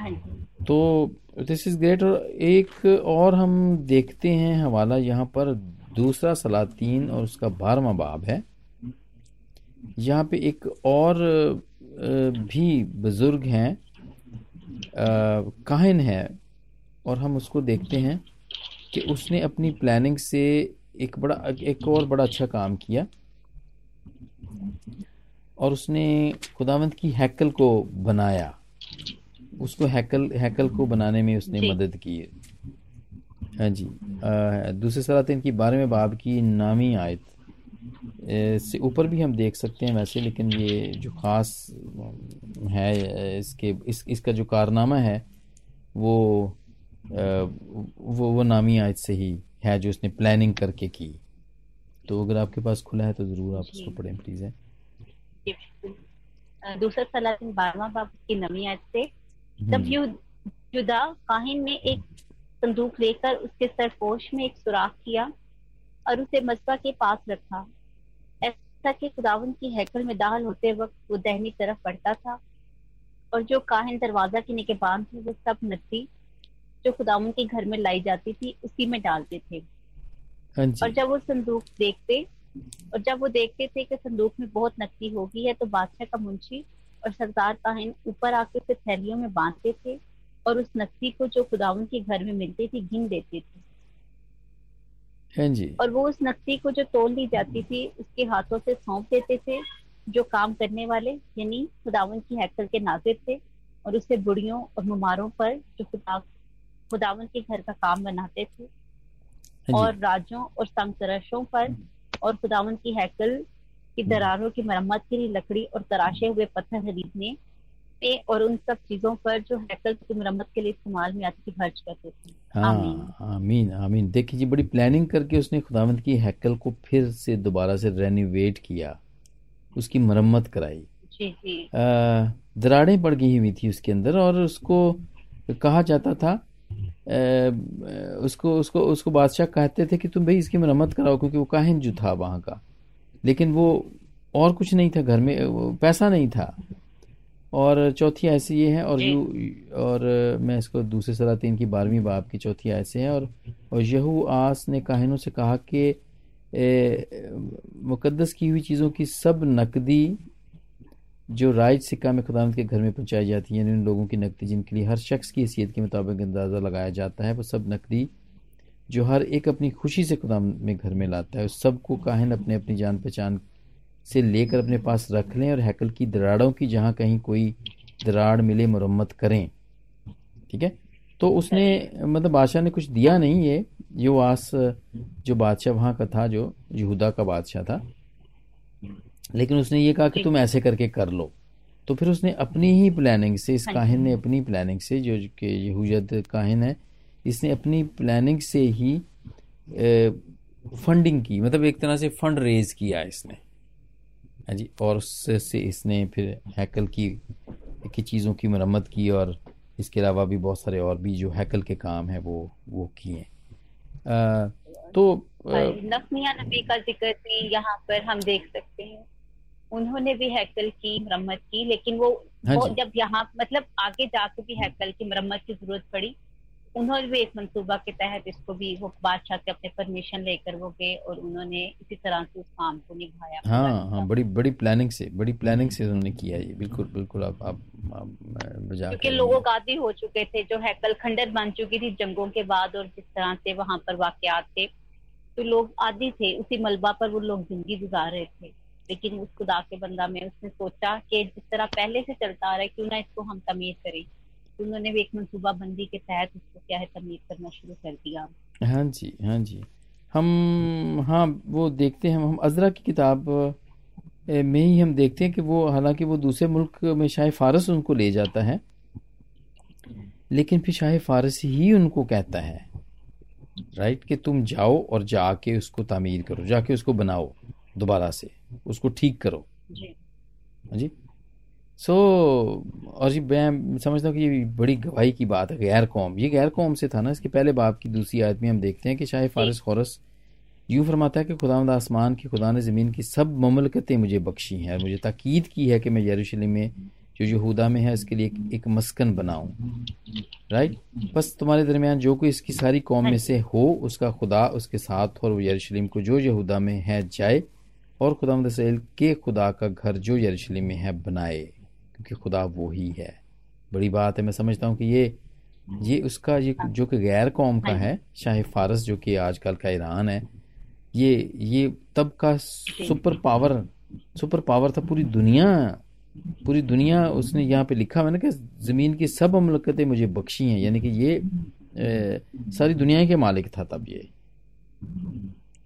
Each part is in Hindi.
हाँ तो दिस इज़ ग्रेट और एक और हम देखते हैं हवाला यहाँ पर दूसरा सलातीन और उसका बारहवा बाब है। यहाँ पे एक और भी बुज़ुर्ग हैं काहिन है और हम उसको देखते हैं कि उसने अपनी प्लानिंग से एक बड़ा, एक और बड़ा अच्छा काम किया और उसने खुदावंत की हैकल को बनाया। उसको हैकल हैकल को बनाने में उसने मदद की है। हाँ जी। दूसरे सलातीन की बारहवें बाब की नामी आयत। से ऊपर भी हम देख सकते हैं वैसे लेकिन ये जो ख़ास है इसके इस इसका जो कारनामा है वो वो वो नामी आयत से ही है जो उसने प्लानिंग करके की। तो अगर आपके पास खुला है तो ज़रूर आप उसको पढ़ें प्लीज़ है। दूसरा सलातीन बारहवा बाब की नवी आयत से तब हम्म, यू जुदा काहिन ने एक संदूक लेकर उसके सरपोश में एक सुराख किया और उसे मजबा के पास रखा। ऐसा कि खुदावन की हैकल में दाखिल होते वक्त वो दहनी तरफ़ बढ़ता था और जो काहिन दरवाज़ा के निगहबान थे वो सब नकदी जो खुदावन के घर में लाई जाती थी उसी में डालते थे। हाँ और जब वो संदूक देखते और जब वो देखते थे कि संदूक में बहुत नकदी हो गई है तो बादशाह का मुंशी और सरदार काहिन ऊपर आके उसे थैलियों में बांधते थे और उस नकदी को जो खुदावन के घर में मिलती थी गिन देते थे। हाँ जी। और वो उस नकदी को जो तोल ली जाती थी उसके हाथों से सौंप देते थे जो काम करने वाले यानी खुदावन की हैकल के नाजिर थे और उसे बुढ़ियों और मुमारों पर जो खुदा खुदावन के घर का काम बनाते थे। हाँ और राजों और संगतरशों पर और खुदावन की हैकल की दरारों की मरम्मत के लिए लकड़ी और तराशे हुए पत्थर खरीदने पे और उन सब चीज़ों पर जो हैकल की मरम्मत के लिए इस्तेमाल में आती थी खर्च करते थे। हाँ आमीन। आमीन देखिए जी बड़ी प्लानिंग करके उसने खुदावंत की हैकल को फिर से दोबारा से रेनोवेट किया उसकी मरम्मत कराई। जी जी। दरारें पड़ गई हुई थी उसके अंदर और उसको कहा जाता था अ, उसको उसको उसको बादशाह कहते थे कि तुम भाई इसकी मरम्मत कराओ क्योंकि वो काहिन जो था वहाँ का। लेकिन वो और कुछ नहीं था घर में पैसा नहीं था। और चौथी ऐसी ये है और यू और मैं इसको दूसरे सलातीन की बारहवीं बाप की चौथी ऐसे है और और यहू आस ने काहिनों से कहा कि ए, मुकद्दस की हुई चीज़ों की सब नकदी जो राइज सिक्का में खुदावंत के घर में पहुंचाई जाती है यानी उन लोगों की नकदी जिनके लिए हर शख्स की हैसियत के मुताबिक अंदाज़ा लगाया जाता है वो सब नकदी जो हर एक अपनी खुशी से खुदावंत में घर में लाता है। उस सबको काहिन अपने अपनी जान पहचान से लेकर अपने पास रख लें और हैकल की दराड़ों की जहाँ कहीं कोई दराड़ मिले मरम्मत करें। ठीक है? तो उसने मतलब बादशाह ने कुछ दिया नहीं ये यो आस जो बादशाह वहाँ का था जो यहूदा का बादशाह था। लेकिन उसने ये कहा कि तुम ऐसे करके कर लो। तो फिर उसने अपनी ही प्लानिंग से इस हाँ काहिन ने अपनी प्लानिंग से जो कि यहूजद काहिन है इसने अपनी प्लानिंग से ही ए, फंडिंग की मतलब एक तरह से फंड रेज किया इसने। हाँ जी और उससे से इसने फिर हैकल की की चीज़ों की मरम्मत की और इसके अलावा भी बहुत सारे और भी जो हैकल के काम है वो वो किए। तो नफमिया नबी का ज़िक्र भी यहाँ पर हम देख सकते हैं। उन्होंने भी हैकल की मरम्मत की लेकिन वो हाँ वो जब यहाँ मतलब आगे जाके भी हैकल की मरम्मत की ज़रूरत पड़ी उन्होंने भी एक मंसूबा के तहत इसको भी वो बादशाह से अपने परमिशन लेकर वो गए और उन्होंने इसी तरह से उस काम को निभाया। हाँ हाँ बड़ी बड़ी प्लानिंग से बड़ी प्लानिंग से उन्होंने किया ये। बिल्कुल बिल्कुल आप आप, आप क्योंकि लोगों गादी हो चुके थे जो हैकल खंडर बन चुकी थी जंगों के बाद और जिस तरह से वहाँ पर वाकयात थे तो लोग आदि थे उसी मलबा पर वो लोग ज़िंदगी गुजार रहे थे। लेकिन उस खुदा के बंदा में उसने सोचा कि जिस तरह पहले से चलता आ रहा है क्यों ना इसको हम तमीज करें। उन्होंने भी एक मनसूबा बंदी के तहत उसको क्या है तमीर करना शुरू कर दिया। हाँ जी हाँ जी। हम हाँ वो देखते हैं हम अजरा की किताब में ही हम देखते हैं कि वो हालाँकि वो दूसरे मुल्क में शाह फारस उनको ले जाता है लेकिन फिर शाह फारस ही उनको कहता है राइट कि तुम जाओ और जाके उसको तामीर करो जाके उसको बनाओ दोबारा से उसको ठीक करो। जी। सो और ये मैं समझता हूँ कि ये बड़ी गवाही की बात है गैर कौम। ये गैर कौम से था ना इसके पहले बाप की दूसरी आयत में हम देखते हैं कि शाह फारस खौरस यूँ फरमाता है कि खुदा आसमान की खुदा ने ज़मीन की सब ममलकतें मुझे बख्शी हैं और मुझे ताकीद की है कि मैं यरूशलेम में जो यहूदा में है इसके लिए एक, एक मस्कन बनाऊँ। राइट बस तुम्हारे दरमियान जो कोई इसकी सारी कौम में से हो उसका खुदा उसके साथ और वो यरूशलेम को जो यहूदा में है जाए और खुदा मदल के खुदा का घर जो यरूशलेम में है बनाए। क्योंकि खुदा वो ही है। बड़ी बात है मैं समझता हूँ कि ये ये उसका ये जो कि गैर कौम का है शाह फारस जो कि आजकल का ईरान है ये ये तब का सुपर पावर सुपर पावर था पूरी दुनिया पूरी दुनिया उसने यहाँ पे लिखा मैंने कि ज़मीन की सब अमलकतें मुझे बख्शी हैं यानी कि ये ए, सारी दुनिया के मालिक था तब ये।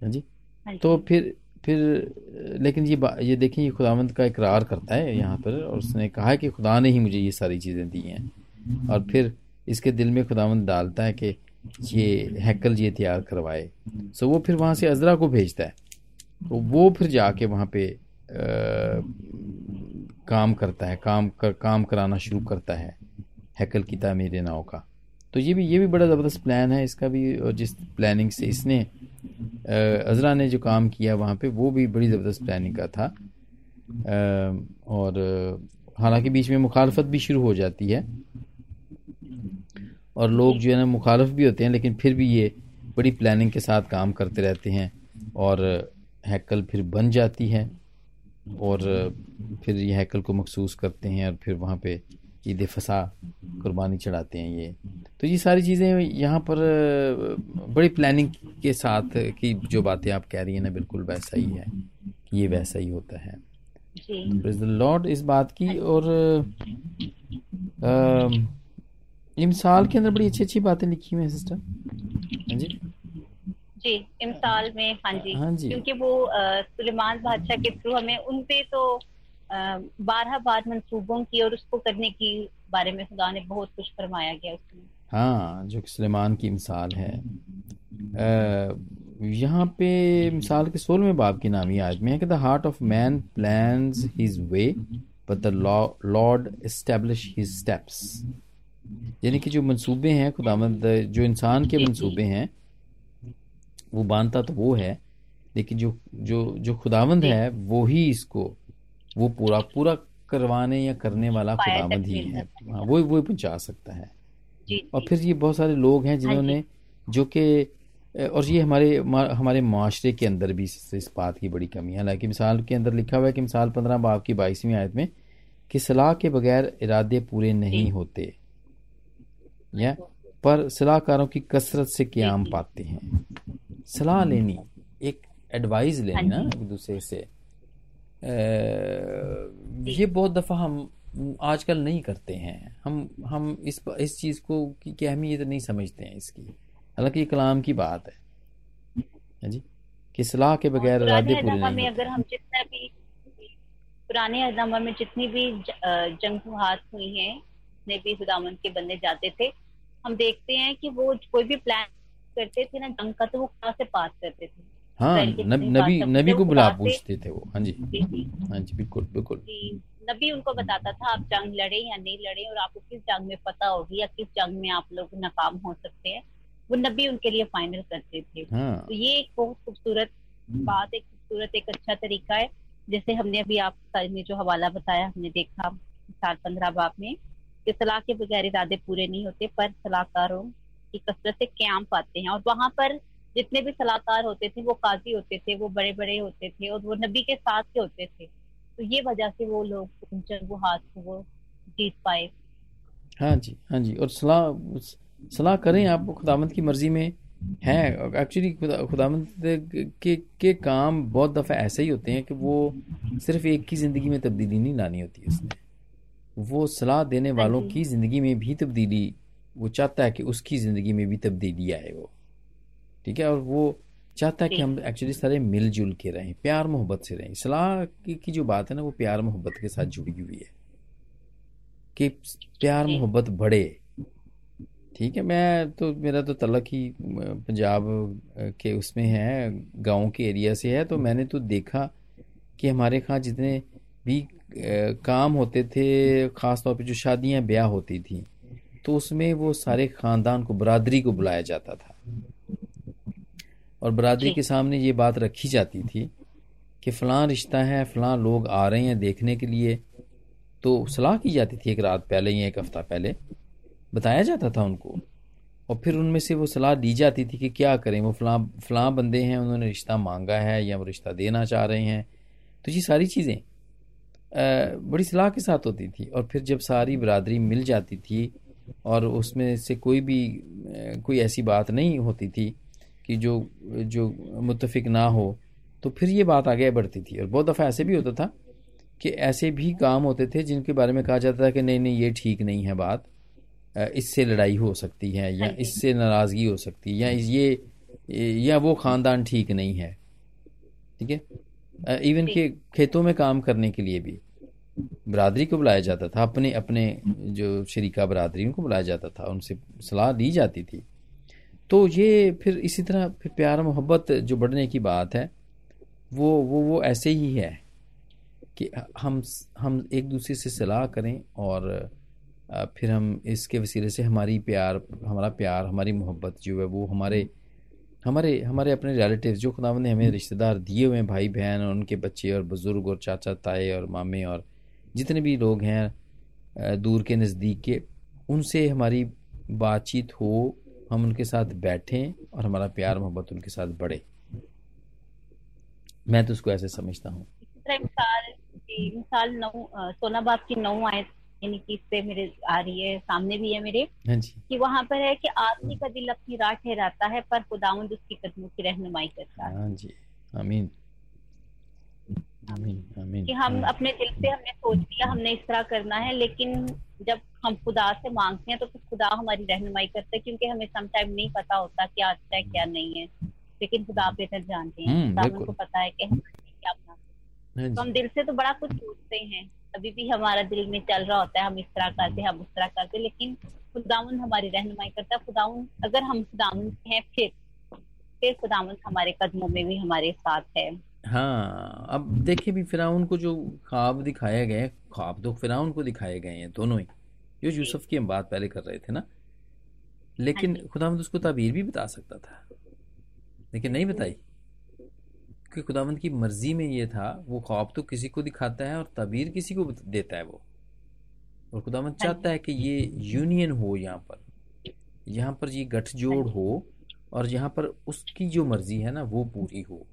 हाँ जी? हाँ तो फिर फिर लेकिन ये ये देखें ये खुदावंत का इकरार करता है यहाँ पर और उसने कहा है कि खुदा ने ही मुझे ये सारी चीज़ें दी हैं। और फिर इसके दिल में खुदावंत डालता है कि ये हैकल ये तैयार करवाए। सो वो फिर वहाँ से अजरा को भेजता है। तो वो फिर जाके वहाँ पे आ, काम करता है काम कर काम कराना शुरू करता है हैकल की तामीर नाव का। तो ये भी ये भी बड़ा ज़बरदस्त प्लान है इसका भी और जिस प्लानिंग से इसने अजरा ने जो काम किया वहाँ पे, वो भी बड़ी ज़बरदस्त प्लानिंग का था। और हालाँकि बीच में मुखालफत भी शुरू हो जाती है। और लोग जो है ना, मुखालफ भी होते हैं, लेकिन फिर भी ये बड़ी प्लानिंग के साथ काम करते रहते हैं और हैकल फिर बन जाती है। और फिर ये हैकल को मखसूस करते हैं और फिर वहाँ पे ईद फसा कुर्बानी चढ़ाते हैं ये। तो ये सारी चीज़ें यहाँ पर बड़ी प्लानिंग के साथ की जो बातें आप कह रही हैं ना बिल्कुल वैसा ही है। ये वैसा ही होता है। लॉर्ड इस बात की और इमसाल के अंदर बड़ी अच्छी अच्छी बातें लिखी हुई हैं सिस्टर हाँ जी। जी इमसाल में हाँ जी। हाँ जी। क्योंकि वो सुलेमान बादशाह के थ्रू हमें उन पे तो बारह बार मंसूबों की और उसको करने की बारे में खुदा ने बहुत कुछ फरमाया गया उसमें हाँ जो सुलेमान की मिसाल है। यहाँ पे मिसाल के सोलहवें बाब की नामी आज में है कि the heart of man plan his way, but the Lord establish his steps. यानी कि जो मंसूबे हैं खुदामंद जो इंसान के मंसूबे हैं, वो बांधता तो वो है, लेकिन जो जो जो खुदावंद है, वो ही इसको वो पूरा पूरा करवाने या करने वाला खुदावंद ही है। हाँ। वो वो पहुँचा सकता है। और फिर ये बहुत सारे लोग हैं हाँ जिन्होंने जो। कि और ये हमारे हमारे माशरे के अंदर भी इस बात की बड़ी कमी है। हालाँकि मिसाल के अंदर लिखा हुआ है कि मिसाल पंद्रह बाप की बाईसवीं आयत में कि सलाह के बगैर इरादे पूरे नहीं होते। या पर सलाहकारों की कसरत से क्याम पाते हैं। सलाह लेनी एक एडवाइस लेनी ना हाँ एक दूसरे से। ये बहुत दफ़ा हम आजकल नहीं करते हैं। हम हम इस इस चीज़ को की अहमियत नहीं समझते हैं इसकी। हालाँकि ये कलाम की बात है। है जी? कि सलाह के बगैर इरादे पूरे नहीं अगर हम जितना भी पुराने अहदनामा में जितनी भी जंगजुहात हुई हैं जितने भी खुदामंद के बंदे जाते थे हम देखते हैं कि वो कोई भी प्लान करते थे ना जंग का तो वो कहाँ से पास करते थे? हाँ नबी नबी को बुला पूछते थे वो। हाँ जी। हाँ जी बिल्कुल बिल्कुल। नबी उनको बताता था आप जंग लड़े या नहीं लड़े और आपको किस जंग में पता होगी या किस जंग में आप लोग नाकाम हो सकते हैं वो नबी उनके लिए फाइनल करते थे। हाँ। तो ये एक बहुत खूबसूरत बात एक खूबसूरत एक अच्छा तरीका है। जैसे हमने अभी आप में जो हवाला बताया हमने देखा साल पंद्रह बाप में कि सलाह के बगैर इरादे पूरे नहीं होते पर सलाहकारों की कसरत से क्याम पाते हैं और वहाँ पर जितने भी सलाहकार होते थे वो काजी होते थे वो बड़े बड़े होते थे और वो नबी के साथ के होते थे। तो ये वजह से वो लोग वो हाथ को वो जीत पाए। हाँ जी हाँ जी। और सलाह सलाह करें आप खुदामंद की मर्ज़ी में है। एक्चुअली खुदा खुदामंद के के काम बहुत दफ़ा ऐसे ही होते हैं कि वो सिर्फ़ एक की ज़िंदगी में तब्दीली नहीं लानी होती उसने वो सलाह देने हाँ वालों की ज़िंदगी में भी तब्दीली वो चाहता है कि उसकी ज़िंदगी में भी तब्दीली आए वो। ठीक है? और वो चाहता है कि हम एक्चुअली सारे मिलजुल के रहें प्यार मोहब्बत से रहें। सलाह की, की जो बात है ना वो प्यार मोहब्बत के साथ जुड़ी हुई है। कि प्यार मोहब्बत बढ़े। ठीक है? मैं तो मेरा तो तलक ही पंजाब के उसमें है गाँव के एरिया से है तो मैंने तो देखा कि हमारे यहाँ जितने भी काम होते थे ख़ास तौर पे जो शादियाँ ब्याह होती थी तो उसमें वो सारे ख़ानदान को बरादरी को बुलाया जाता था। और बरादरी के सामने ये बात रखी जाती थी कि फ़लाँ रिश्ता है फ़लाँ लोग आ रहे हैं देखने के लिए। तो सलाह की जाती थी एक रात पहले या एक हफ़्ता पहले। बताया जाता था उनको। और फिर उनमें से वो सलाह दी जाती थी कि क्या करें? वो फलां फलां बंदे हैं उन्होंने रिश्ता मांगा है या वो रिश्ता देना चाह रहे हैं? तो ये सारी चीज़ें बड़ी सलाह के साथ होती थी। और फिर जब सारी बरदरी मिल जाती थी और उसमें से कोई भी कोई ऐसी बात नहीं होती थी कि जो जो मुतफिक ना हो तो फिर ये बात आगे बढ़ती थी। और बहुत दफ़ा ऐसे भी होता था कि ऐसे भी काम होते थे जिनके बारे में कहा जाता था कि नहीं नहीं ये ठीक नहीं है बात। इससे लड़ाई हो सकती है या हाँ इससे नाराज़गी हो सकती है या ये या वो ख़ानदान ठीक नहीं है। ठीक है? इवन के खेतों में काम करने के लिए भी बरादरी को बुलाया जाता था। अपने अपने जो शरीका बरादरी उनको बुलाया जाता था। उनसे सलाह दी जाती थी। तो ये फिर इसी तरह फिर प्यार मोहब्बत जो बढ़ने की बात है, वो वो वो ऐसे ही है कि हम हम एक दूसरे से सलाह करें और फिर हम इसके वसीले से हमारी प्यार, हमारा प्यार, हमारी मोहब्बत जो है वो हमारे हमारे हमारे अपने रिलेटिव जो खुदा ने हमें रिश्तेदार दिए हुए हैं भाई बहन और उनके बच्चे और बुज़ुर्ग और चाचा, ताए और मामे और जितने भी लोग हैं दूर के नज़दीक के, उनसे हमारी बातचीत हो हम उनके साथ बैठें और हमारा प्यार मोहब्बत उनके साथ बढ़े। मैं तो उसको ऐसे समझता हूँ। मिसाल नौ सोना बाप की नौ आयत यानी कि इससे मेरे आ रही है सामने भी है मेरे। हाँ कि वहाँ पर है कि आदमी का दिल अपनी राह ठहराता है पर खुदावंद उसकी कदमों की रहनुमाई करता है। हाँ जी आमीन। आमीन आमीन। कि हम अपने दिल से हमने सोच लिया हमने इस तरह करना है लेकिन जब हम खुदा से मांगते हैं तो फिर खुदा हमारी रहनुमाई करते हैं क्योंकि हमें समटाइम नहीं पता होता क्या अच्छा है क्या नहीं है। लेकिन खुदा बेहतर जानते हैं हम्म, खुदा को पता है कि हम क्या अपना हाँ। तो हम दिल से तो बड़ा कुछ सोचते हैं अभी भी हमारा दिल में चल रहा होता है हम इस तरह करते हम उस तरह करते लेकिन खुदाउन हमारी रहनुमाई करता है। खुदाउन अगर हम खुदावन हैं फिर फिर खुदाउन हमारे कदमों में भी हमारे साथ है। हाँ अब देखिए भी फिराउन को जो ख्वाब दिखाए गए ख्वाब तो फिराउन को दिखाए गए हैं दोनों ही। जो यूसुफ की हम बात पहले कर रहे थे ना लेकिन हाँ खुदावंद उसको ताबीर भी बता सकता था। लेकिन नहीं बताई। क्योंकि खुदावंद की मर्ज़ी में ये था वो ख्वाब तो किसी को दिखाता है और तबीर किसी को देता है वो। और खुदावंद हाँ चाहता है कि ये यूनियन हो यहाँ पर। यहाँ पर ये गठजोड़ हाँ हो और यहाँ पर उसकी जो मर्ज़ी है ना वो पूरी हो।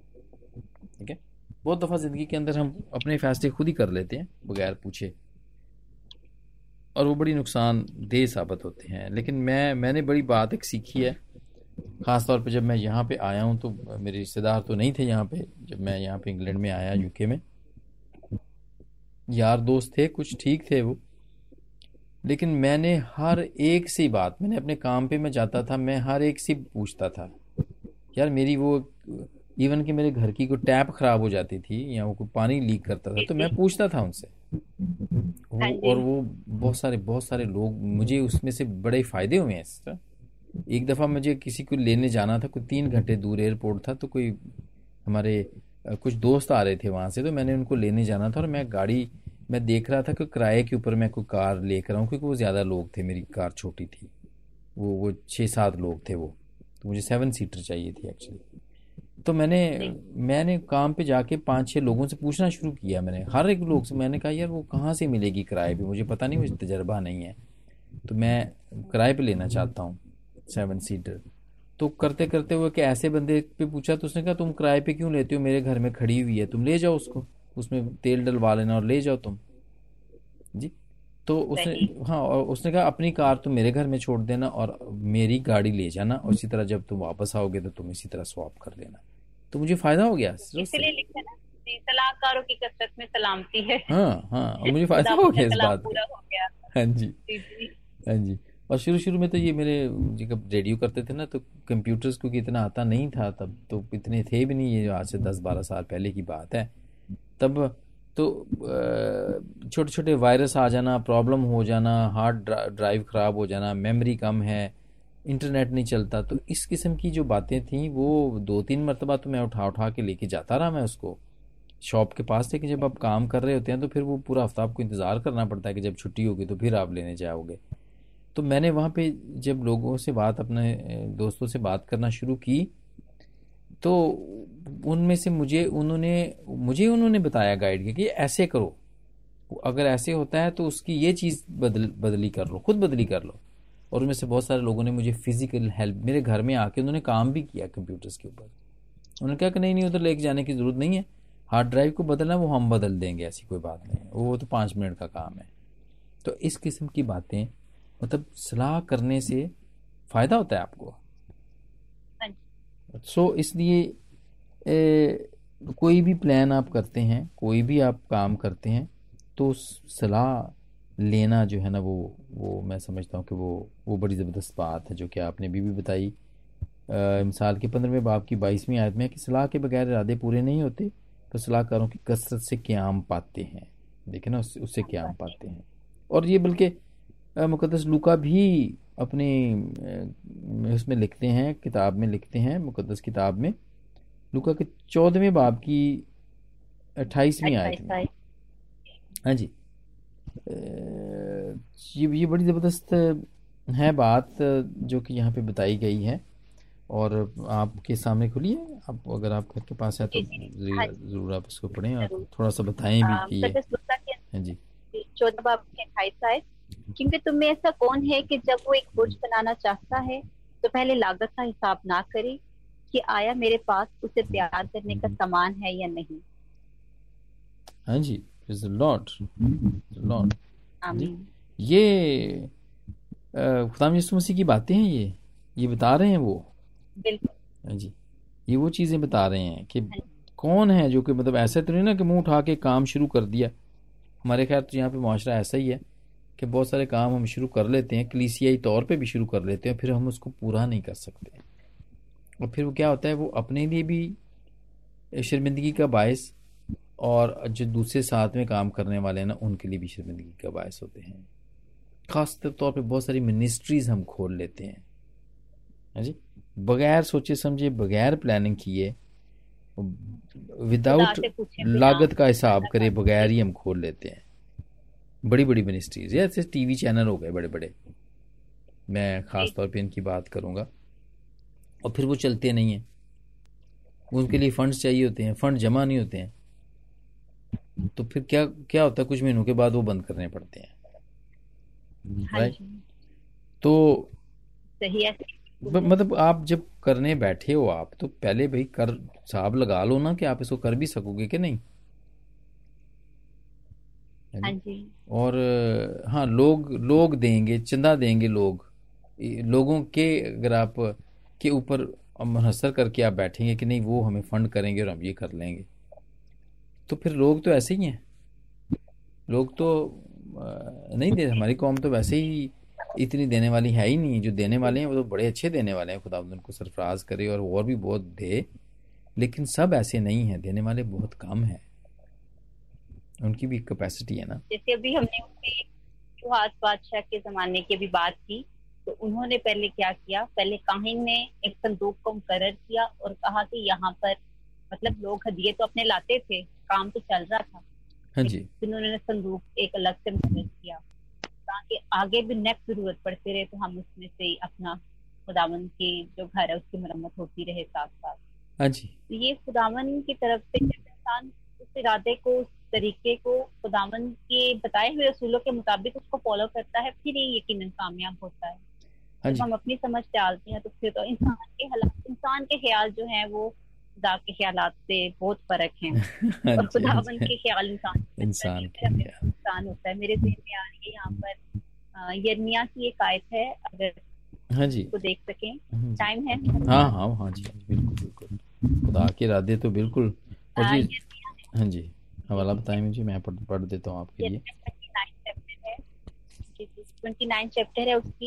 ठीक है? बहुत दफ़ा ज़िंदगी के अंदर हम अपने फैसले खुद ही कर लेते हैं, बगैर पूछे। और वो बड़ी नुकसान दे साबित होते हैं। लेकिन मैं, मैंने बड़ी बात एक सीखी है। ख़ास तौर पे जब मैं यहाँ पे आया हूँ तो मेरे रिश्तेदार तो नहीं थे यहाँ पे, जब मैं यहाँ पे इंग्लैंड में आया यूके में। यार दोस्त थे, कुछ ठीक थे वो। लेकिन मैंने हर एक सी बात, मैंने अपने काम पे मैं जाता था, मैं हर एक सी पूछता था। यार मेरी वो इवन कि मेरे घर की कोई टैप खराब हो जाती थी या वो कोई पानी लीक करता था तो मैं पूछता था उनसे। वो, हाँ और वो बहुत सारे बहुत सारे लोग मुझे उसमें से बड़े फ़ायदे हुए हैं इस एक दफ़ा मुझे किसी को लेने जाना था कोई तीन घंटे दूर एयरपोर्ट था तो कोई हमारे कुछ दोस्त आ रहे थे वहाँ से तो मैंने उनको लेने जाना था और मैं गाड़ी मैं देख रहा था कि किराए के ऊपर मैं कोई कार लेकर आऊँ क्योंकि वो ज़्यादा लोग थे मेरी कार छोटी थी। वो वो छः सात लोग थे वो। तो मुझे सेवन सीटर चाहिए थी एक्चुअली तो मैंने मैंने काम पे जाके पाँच छह लोगों से पूछना शुरू किया मैंने। हर एक लोग से मैंने कहा यार वो कहाँ से मिलेगी किराए पे? मुझे पता नहीं मुझे तजर्बा नहीं है। तो मैं किराए पे लेना चाहता हूँ सेवन सीटर तो करते करते हुए कि ऐसे बंदे पे पूछा तो उसने कहा तुम किराए पे क्यों लेते हो? मेरे घर में खड़ी हुई है तुम ले जाओ उसको। उसमें तेल डलवा लेना और ले जाओ तुम। जी। तो उसने हाँ और उसने कहा अपनी कार तुम मेरे घर में छोड़ देना और मेरी गाड़ी ले जाना। और इसी तरह जब तुम वापस आओगे तो तुम इसी तरह स्वाप कर लेना। तो मुझे फ़ायदा हो गया इसलिए सलाहकारों की कसरत में सलामती है। हाँ हाँ और मुझे फ़ायदा हो गया इस बात हाँ जी। हाँ जी। और शुरू शुरू में तो ये मेरे जब रेडियो करते थे ना तो कंप्यूटर्स को इतना आता नहीं था तब तो इतने थे भी नहीं ये जो आज से दस बारह साल पहले की बात है। तब तो छोटे छोटे वायरस आ जाना प्रॉब्लम हो जाना हार्ड ड्राइव ख़राब हो जाना मेमोरी कम है इंटरनेट नहीं चलता। तो इस किस्म की जो बातें थी, वो दो तीन मरतबा तो मैं उठा उठा के लेके जाता रहा मैं उसको। शॉप के पास थे कि जब आप काम कर रहे होते हैं तो फिर वो पूरा हफ़्ता आपको इंतज़ार करना पड़ता है कि जब छुट्टी होगी तो फिर आप लेने जाओगे। तो मैंने वहाँ पे जब लोगों से बात, अपने दोस्तों से बात करना शुरू की तो उनमें से मुझे, उन्होंने मुझे उन्होंने बताया गाइड के कि ऐसे करो। अगर ऐसे होता है तो उसकी ये चीज़ बदल, बदली कर लो, खुद बदली कर लो। और उनमें से बहुत सारे लोगों ने मुझे फ़िज़िकल हेल्प मेरे घर में आके उन्होंने काम भी किया कंप्यूटर्स के ऊपर। उन्होंने कहा कि नहीं नहीं उधर लेके जाने की ज़रूरत नहीं है। हार्ड ड्राइव को बदलना वो हम बदल देंगे ऐसी कोई बात नहीं वो तो पाँच मिनट का काम है। तो इस किस्म की बातें मतलब सलाह करने से फ़ायदा होता है आपको? सो so, इसलिए कोई भी प्लान आप करते हैं कोई भी आप काम करते हैं तो सलाह लेना जो है ना वो वो मैं समझता हूँ कि वो वो बड़ी ज़बरदस्त बात है जो कि आपने भी, भी बताई। मिसाल के पंद्रहवें बाप की बाईसवीं आयत में कि सलाह के बगैर इरादे पूरे नहीं होते तो सलाहकारों की कसरत से क्याम पाते हैं? देखे ना उससे उससे क्याम पाते हैं? और ये बल्कि मुकदस लुका भी अपने उसमें लिखते हैं किताब में लिखते हैं मुकदस किताब में। लुका के चौदहवें बाप की अट्ठाईसवीं आयत में। हाँ जी। ये ये बड़ी ज़बरदस्त है बात जो कि यहाँ पे बताई गई है। और आपके सामने खुली है आप अगर आप घर के पास है तो हाँ ज़रूर आप इसको पढ़ें। और थोड़ा सा बताएँ भी कि ये हाँ जी। चौदह बाब के अट्ठाईस आयत क्योंकि तुम में ऐसा कौन है कि जब वो एक बुर्ज बनाना चाहता है तो पहले लागत का हिसाब ना करे कि आया मेरे पास उसे तैयार करने का सामान है या नहीं। हाँ जी। लॉर्ड लॉर्ड ये खुदाम यसु मसीह की बातें हैं ये? ये बता रहे हैं वो? बिल्कुल। हाँ जी। ये वो चीज़ें बता रहे हैं कि हाँ कौन है जो कि मतलब ऐसे तो नहीं ना कि मुँह उठा के काम शुरू कर दिया? हमारे ख्याल तो यहाँ पे मुआशरा ऐसा ही है कि बहुत सारे काम हम शुरू कर लेते हैं कलीसियाई तौर पे भी शुरू कर लेते हैं फिर हम उसको पूरा नहीं कर सकते। और फिर वो क्या होता है वो अपने लिए भी शर्मिंदगी का बायस और जो दूसरे साथ में काम करने वाले हैं ना उनके लिए भी शर्मिंदगी का बायस होते हैं। ख़ास तौर पे बहुत सारी मिनिस्ट्रीज हम खोल लेते हैं। है जी? बगैर सोचे समझे बगैर प्लानिंग किए विदाउट लागत का हिसाब करे बगैर ही हम खोल लेते हैं। बड़ी बड़ी मिनिस्ट्रीज या ऐसे टीवी चैनल हो गए बड़े बड़े मैं ख़ास तौर पे इनकी बात करूँगा। और फिर वो चलते नहीं हैं। उनके लिए फंड्स चाहिए होते हैं फंड जमा नहीं होते हैं। तो फिर क्या क्या होता है? कुछ महीनों के बाद वो बंद करने पड़ते हैं। राइट हाँ तो सही है। मतलब आप जब करने बैठे हो आप तो पहले भाई कर साहब लगा लो ना कि आप इसको कर भी सकोगे कि नहीं? हाँ जी। और हाँ लोग लोग देंगे चंदा देंगे लोग। लोगों के अगर आप के ऊपर मनहसर करके आप बैठेंगे कि नहीं वो हमें फंड करेंगे और हम ये कर लेंगे। तो फिर लोग तो ऐसे ही हैं। लोग तो नहीं दे हमारी कौम तो वैसे ही इतनी देने वाली है ही नहीं। जो देने वाले हैं, वो तो बड़े अच्छे देने वाले हैं। खुदा उनको सरफराज करे और और भी बहुत दे। लेकिन सब ऐसे नहीं हैं। देने वाले बहुत कम हैं। उनकी भी कैपेसिटी है ना। जैसे अभी हमने बादशाह के जमाने की भी बात की तो उन्होंने पहले क्या किया? पहले काहिन ने एक संदूक को मुकर किया और कहा कि यहाँ पर मतलब लोग हदिये तो अपने लाते थे, काम तो चल रहा था। हाँ जी। उन्होंने संदूक एक अलग से मुकर किया। ताकि आगे भी नेक्स्ट ज़रूरत पड़ती रहे तो हम उसमें से अपना खुदावन की जो घर है उसकी मरम्मत होती रहे साथ साथ हाँ जी। तो ये खुदावन की तरफ़ से जब इंसान उस इरादे को उस तरीके को खुदावन के बताए हुए असूलों के मुताबिक उसको फॉलो करता है फिर ये यकीन कामयाब होता है। हाँ जब हम अपनी समझ डालते हैं तो फिर तो इंसान के हालात इंसान के ख्याल जो है वो खुदा के ख्याल से बहुत फ़र्क है। हाँ और खुदावन के ख्याल इंसान इंसान इंसान होता है। मेरे जहन में आ रही है यहाँ पर यर्मिया की एक आयत है अगर हाँ जी। को देख सकें। टाइम है? हाँ हाँ हाँ जी बिल्कुल बिल्कुल। खुदा के इरादे तो बिल्कुल जी। हाँ। जी हवाला बताएँ मुझे मैं पढ़ पढ़ देता हूँ आपके लिए। ट्वेंटी नाइन चैप्टर है। उसकी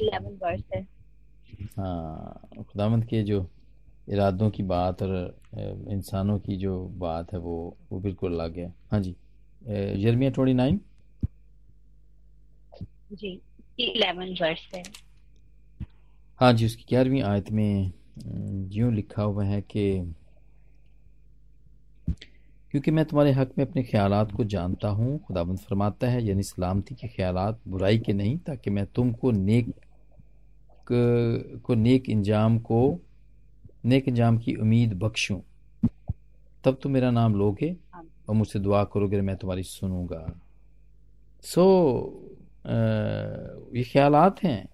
इलेवन वर्स है। हाँ खुदामंद के जो इरादों की बात और इंसानों की जो बात है वो वो बिल्कुल अलग है। हाँ जी। Jeremiah twenty nine? जी इलेवन वर्स है। हाँ जी उसकी ग्यारहवीं आयत में यूँ लिखा हुआ है कि क्योंकि मैं तुम्हारे हक में अपने ख्याल को जानता हूँ खुदाबंद फरमाता है यानी सलामती के ख्याल बुराई के नहीं ताकि मैं तुमको नेक को नेक इंजाम को नेक जाम की उम्मीद बख्शूं। तब तुम मेरा नाम लोगे और मुझसे दुआ करोगे मैं तुम्हारी सुनूँगा। सो so, ये ख्यालात हैं।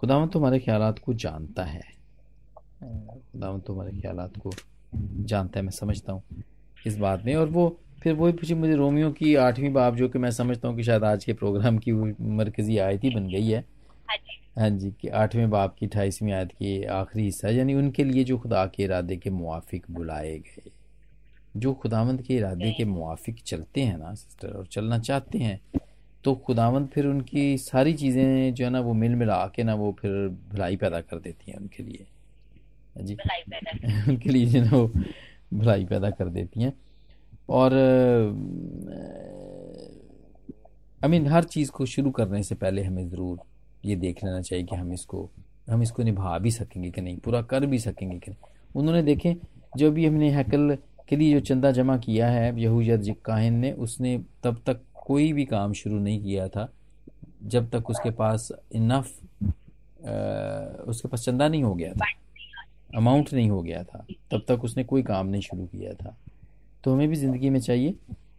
खुदावन तो हमारे ख्याल को जानता है। खुदावन तो हमारे ख्याल को जानता है मैं समझता हूँ इस बात में। और वो फिर वही पूछे मुझे रोमियो की आठवीं बाब जो कि मैं समझता हूँ कि शायद आज के प्रोग्राम की मरकजी आयत ही बन गई है। हाँ, जी कि आठवें बाप की अठाईसवीं आयत की आखिरी हिस्सा यानी उनके लिए जो खुदा के इरादे के मुआफिक बुलाए गए। जो खुदावंद के इरादे के मुआफिक चलते हैं ना सिस्टर और चलना चाहते हैं तो खुदावंद फिर उनकी सारी चीज़ें जो है ना वो मिल मिला के ना वो फिर भलाई पैदा कर देती हैं उनके लिए। हाँ जी। उनके लिए जो है वो भलाई पैदा कर देती हैं। और आई मीन हर चीज़ को शुरू करने से पहले हमें ज़रूर ये देख लेना चाहिए कि हम इसको हम इसको निभा भी सकेंगे कि नहीं, पूरा कर भी सकेंगे कि नहीं। उन्होंने देखें, जो भी हमने हैकल के लिए जो चंदा जमा किया है यहूजद काहिन ने, उसने तब तक कोई भी काम शुरू नहीं किया था, जब तक उसके पास इनफ उसके पास चंदा नहीं हो गया था, अमाउंट नहीं हो गया था, तब तक उसने कोई काम नहीं शुरू किया था। तो हमें भी ज़िंदगी में चाहिए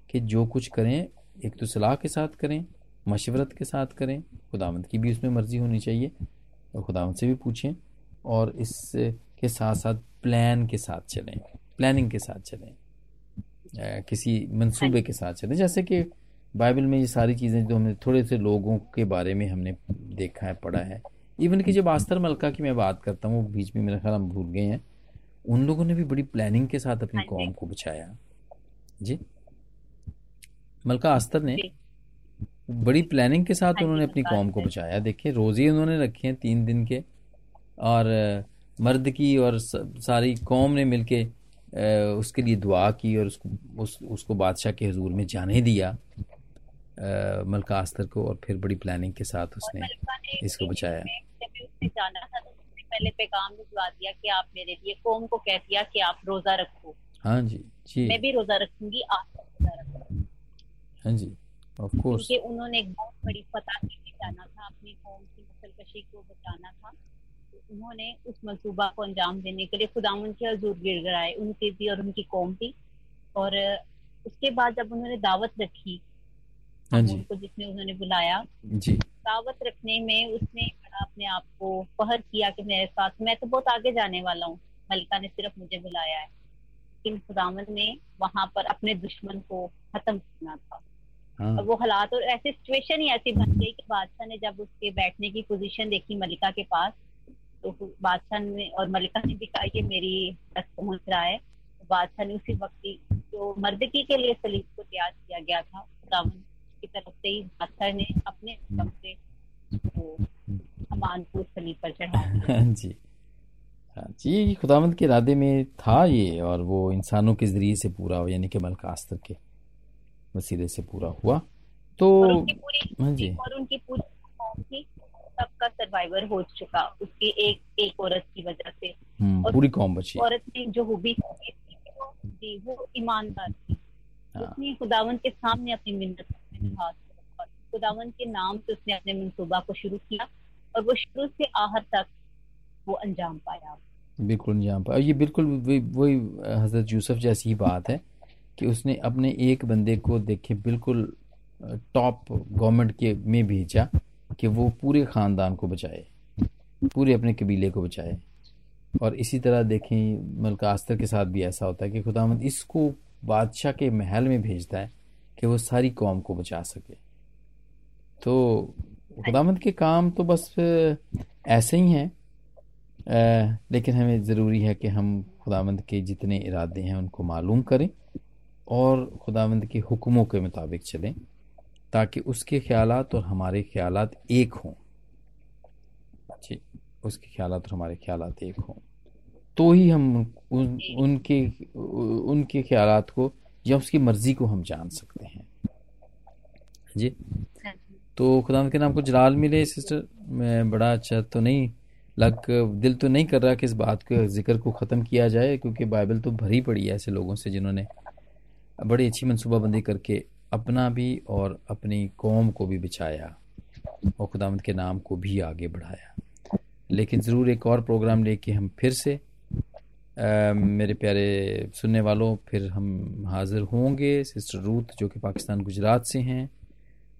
कि जो कुछ करें, एक तो सलाह के साथ करें, मशवरत के साथ करें खुदावंत की भी उसमें मर्ज़ी होनी चाहिए और खुदावंत से भी पूछें और इसके साथ साथ प्लान के साथ चलें प्लानिंग के साथ चलें किसी मंसूबे के साथ चलें। जैसे कि बाइबल में ये सारी चीज़ें जो हमने थोड़े से लोगों के बारे में हमने देखा है पढ़ा है इवन कि जब आस्तर मलका की मैं बात करता हूँ वो बीच में मेरा ख्याल हम भूल गए हैं उन लोगों ने भी बड़ी प्लानिंग के साथ अपनी हाँ कौम को बचाया। जी? मलका आस्तर ने बड़ी प्लानिंग के साथ हाँ उन्होंने अपनी कौम को बचाया। देखिए रोज़े उन्होंने रखे हैं तीन दिन के और मर्द की और सारी कौम ने मिलके उसके लिए दुआ की और उसको उस, उसको बादशाह के हजूर में जाने दिया मलका आस्तर को और फिर बड़ी प्लानिंग के साथ उसने इसको बचाया। तो पहले पैगाम भिजवा दिया कि आप मेरे लिए कौम को कह दिया कि आप रोजा रखो। हाँ जी जी। मैं भी रोजा रखूँगी आप रोजा रखो। हाँ जी। क्योंकि उन्होंने एक बहुत बड़ी फतह के लिए जाना था अपनी कौम की नस्लकशी को बचाना था। तो उन्होंने उस मंसूबा को अंजाम देने के लिए खुदावन के हजूर गिर गिराए उनकी भी और उनकी कौम भी। और उसके बाद जब उन्होंने दावत रखी हाँ उनको जिसने उन्होंने बुलाया जी। दावत रखने में उसने अपने आप को पहर किया कि मेरे साथ मैं तो बहुत आगे जाने वाला हूँ मलिका ने सिर्फ़ मुझे बुलाया है। लेकिन खुदावन ने वहाँ पर अपने दुश्मन को खत्म करना था। हाँ। और वो हालात और ऐसी सिचुएशन ही ऐसी बन गई कि बादशाह ने जब उसके बैठने की पोजीशन देखी मलिका के पास तो बादशाह ने और मलिका ने भी कहा कि मेरी तक पहुँच रहा है। तो बादशाह ने उसी वक्त ही जो मर्दगी के लिए सलीब को तैयार किया गया था खुदावन की तरफ़ से ही बादशाह ने अपने कम से वो अमान को सलीब पर चढ़ा हाँ जी। हाँ जी खुदावंद के इरादे में था ये और वो इंसानों के ज़रिए से पूरा हो यानी कि मलकास्तर के। वसीले से पूरा हुआ। तो हाँ जी। और उनकी पूरी सबका सर्वाइवर हो चुका उसकी एक एक औरत की वजह से। हम्म, पूरी कौम बची। औरत ने जो हुबी जी वो ईमानदार थी। हाँ। उसने खुदावन के सामने अपनी मिन्नत खुदावन के नाम से उसने अपने मनसूबा को शुरू किया और वो शुरू से आहर तक वो अंजाम पाया। बिल्कुल अंजाम पाया। ये बिल्कुल वही हज़रत यूसुफ जैसी ही बात है। कि उसने अपने एक बंदे को देखे बिल्कुल टॉप गवर्नमेंट के में भेजा कि वो पूरे ख़ानदान को बचाए, पूरे अपने कबीले को बचाए। और इसी तरह देखें, मलका आस्तर के साथ भी ऐसा होता है कि खुदामंद इसको बादशाह के महल में भेजता है कि वो सारी कौम को बचा सके। तो खुदामंद के काम तो बस ऐसे ही हैं। लेकिन हमें ज़रूरी है कि हम खुदामंद के जितने इरादे हैं उनको मालूम करें। और खुदावंद के हुक्मों के मुताबिक चलें ताकि उसके ख्याल और हमारे ख्याल एक हों। जी उसके ख्याल और हमारे ख्याल एक हों। तो ही हम उन, उनके उनके ख्याल को या उसकी मर्ज़ी को हम जान सकते हैं। जी। तो खुदा के नाम को जलाल मिले सिस्टर। मैं बड़ा अच्छा तो नहीं लग दिल तो नहीं कर रहा कि इस बात के ज़िक्र को ख़त्म किया जाए क्योंकि बाइबल तो भरी पड़ी है ऐसे लोगों से जिन्होंने बड़ी अच्छी मनसूबाबंदी करके अपना भी और अपनी कौम को भी बचाया और खुदामद के नाम को भी आगे बढ़ाया। लेकिन ज़रूर एक और प्रोग्राम लेके हम फिर से आ, मेरे प्यारे सुनने वालों फिर हम हाज़िर होंगे। सिस्टर रूथ जो कि पाकिस्तान गुजरात से हैं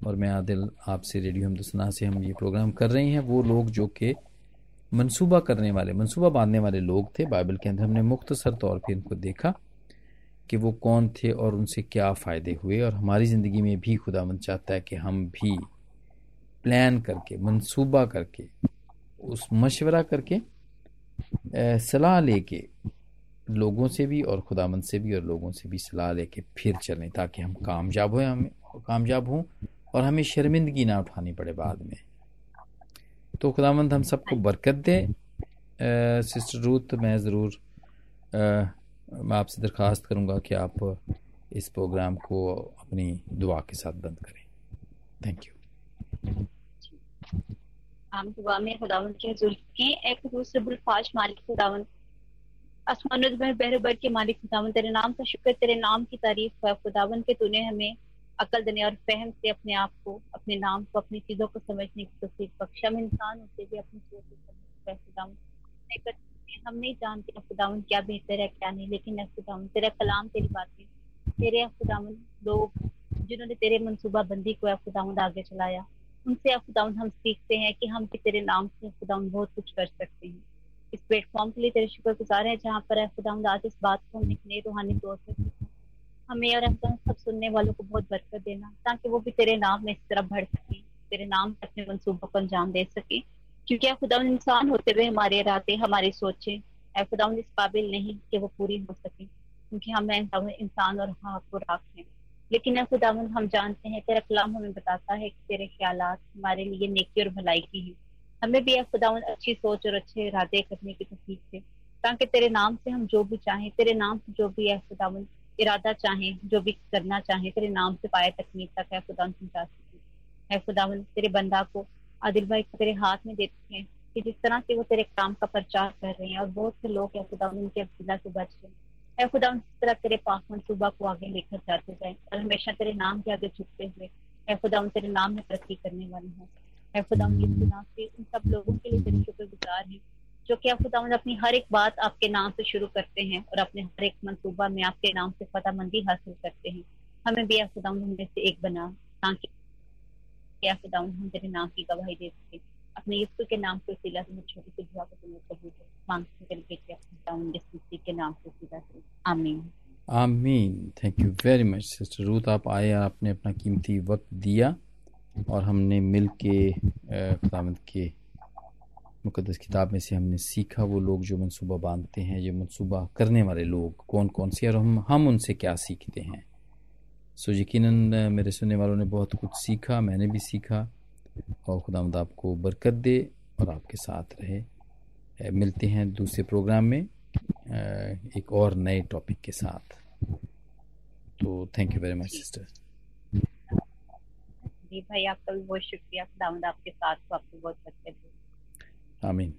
और मैं आदिल आपसे रेडियो हमदसना से हम ये प्रोग्राम कर रहे हैं। वो लोग जो कि मनसूबा करने वाले मनसूबा बांधने वाले लोग थे। बाइबल के अंदर हमने मुख्तसर तौर पर इनको देखा। कि वो कौन थे और उनसे क्या फ़ायदे हुए। और हमारी ज़िंदगी में भी खुदा खुदावंद चाहता है कि हम भी प्लान करके, मंसूबा करके, उस मशवरा करके सलाह लेके लोगों से भी और खुदा खुदामंद से भी और लोगों से भी सलाह लेके फिर चलें ताकि हम कामयाब हों, हमें कामयाब हों और हमें शर्मिंदगी ना उठानी पड़े बाद में। तो खुदामंद हम सबको बरकत दे। सिस्टर रूथ, मैं ज़रूर मैं आपसे दरख्वास्त करूँगा कि आप इस प्रोग्राम को अपनी दुआ के साथ बंद करें। थैंक यू हम दुआ में खुदावन के के एक मालिक खुदावन आसमान में बहरबर के मालिक खुदावन तेरे नाम का शुक्र, तेरे नाम की तारीफ़ है। खुदावन के तूने हमें अकल, देने और फहम से अपने आप को, अपने नाम को, अपनी चीज़ों को समझने की में इंसान उसे भी अपनी सोच समझ खुदावन हम नहीं जानते खुदावन क्या बेहतर है, क्या नहीं, लेकिन खुदावन तेरा कलाम, तेरी बातें, तेरे खुदावन लोग जिन्होंने तेरे मनसूबा बंदी को खुदावन आगे चलाया। उनसे खुदावन हम सीखते हैं कि हम भी तेरे नाम से खुदावन बहुत कुछ कर सकते हैं। इस प्लेटफॉर्म के लिए तेरे शुक्र गुजार है जहाँ पर खुदावन आज इस बात को हम एक नए रूहानी तौर पर हमें और सब सुनने वालों को बहुत बरकत देना, ताकि वो भी तेरे नाम में इस तरह बढ़ सके, तेरे नाम अपने मनसूबों को अंजाम दे सके। क्योंकि खुदा इंसान होते हुए हमारे इरादे, हमारी सोचे खुदा इस काबिल नहीं कि वो पूरी हो सके, क्योंकि हम इंसान और हाँ को राख हैं। लेकिन खुदावन हम जानते हैं, तेरा कलाम हमें बताता है कि तेरे ख्याल हमारे लिए नेकी और भलाई की है। हमें भी खुदावन अच्छी सोच और अच्छे इरादे करने की तकलीफ़ थे ताकि तेरे नाम से हम जो भी चाहें, तेरे नाम से जो भी है खुदावन इरादा चाहें, जो भी करना चाहें, तेरे नाम से पाए तकनीक तक है खुदा पहुँचा सके। है खुदावन तेरे बंदा को आदिल भाई को तेरे हाथ में देते हैं कि जिस तरह से वो तेरे काम का प्रचार कर रहे हैं और बहुत से लोग हैं खुदावन उनके अब्दुल्ला से बच रहे हैं। खुदा उस तरह तेरे पाक मनसूबा को आगे लेकर जाते जाए और हमेशा तेरे नाम के आगे झुकते हुए है खुदा उन तेरे नाम में तरक्की करने वाले हों। है खुदा उनकी खुदा से उन सब लोगों के लिए तेरे शुक्रगुजार है, जो कि खुदा अपनी हर एक बात आपके नाम से शुरू करते हैं और अपने हर एक मनसूबा में आपके नाम से फतामंदी हासिल करते हैं। हमें भी खुदा उनमें से एक बना, ताकि खुदा हम तेरे नाम की गवाही दे सके। अपने यीशु के नाम से सिला से छोटी सी दुआ को तुम्हें कबूल कर मांगते हैं बेटे अपने यीशु के नाम से सिला से। आमीन। आमीन। Thank you very much sister Ruth आप आए और आपने अपना कीमती वक्त दिया और हमने मिल के खुदामद के मुकदस किताब में से हमने सीखा वो लोग जो मनसूबा बांधते हैं, जो मनसूबा करने वाले लोग। कौन कौन से और हम हम उनसे क्या सीखते हैं? सो यकीन मेरे सुनने वालों ने बहुत कुछ सीखा मैंने भी सीखा। और खुदा आपको बरकत दे और आपके साथ रहे। मिलते हैं दूसरे प्रोग्राम में एक और नए टॉपिक के साथ। तो thank you very much sister ji भाई आपका भी बहुत शुक्रिया। खुदा आपके साथ आपको बहुत बरकत आमीन।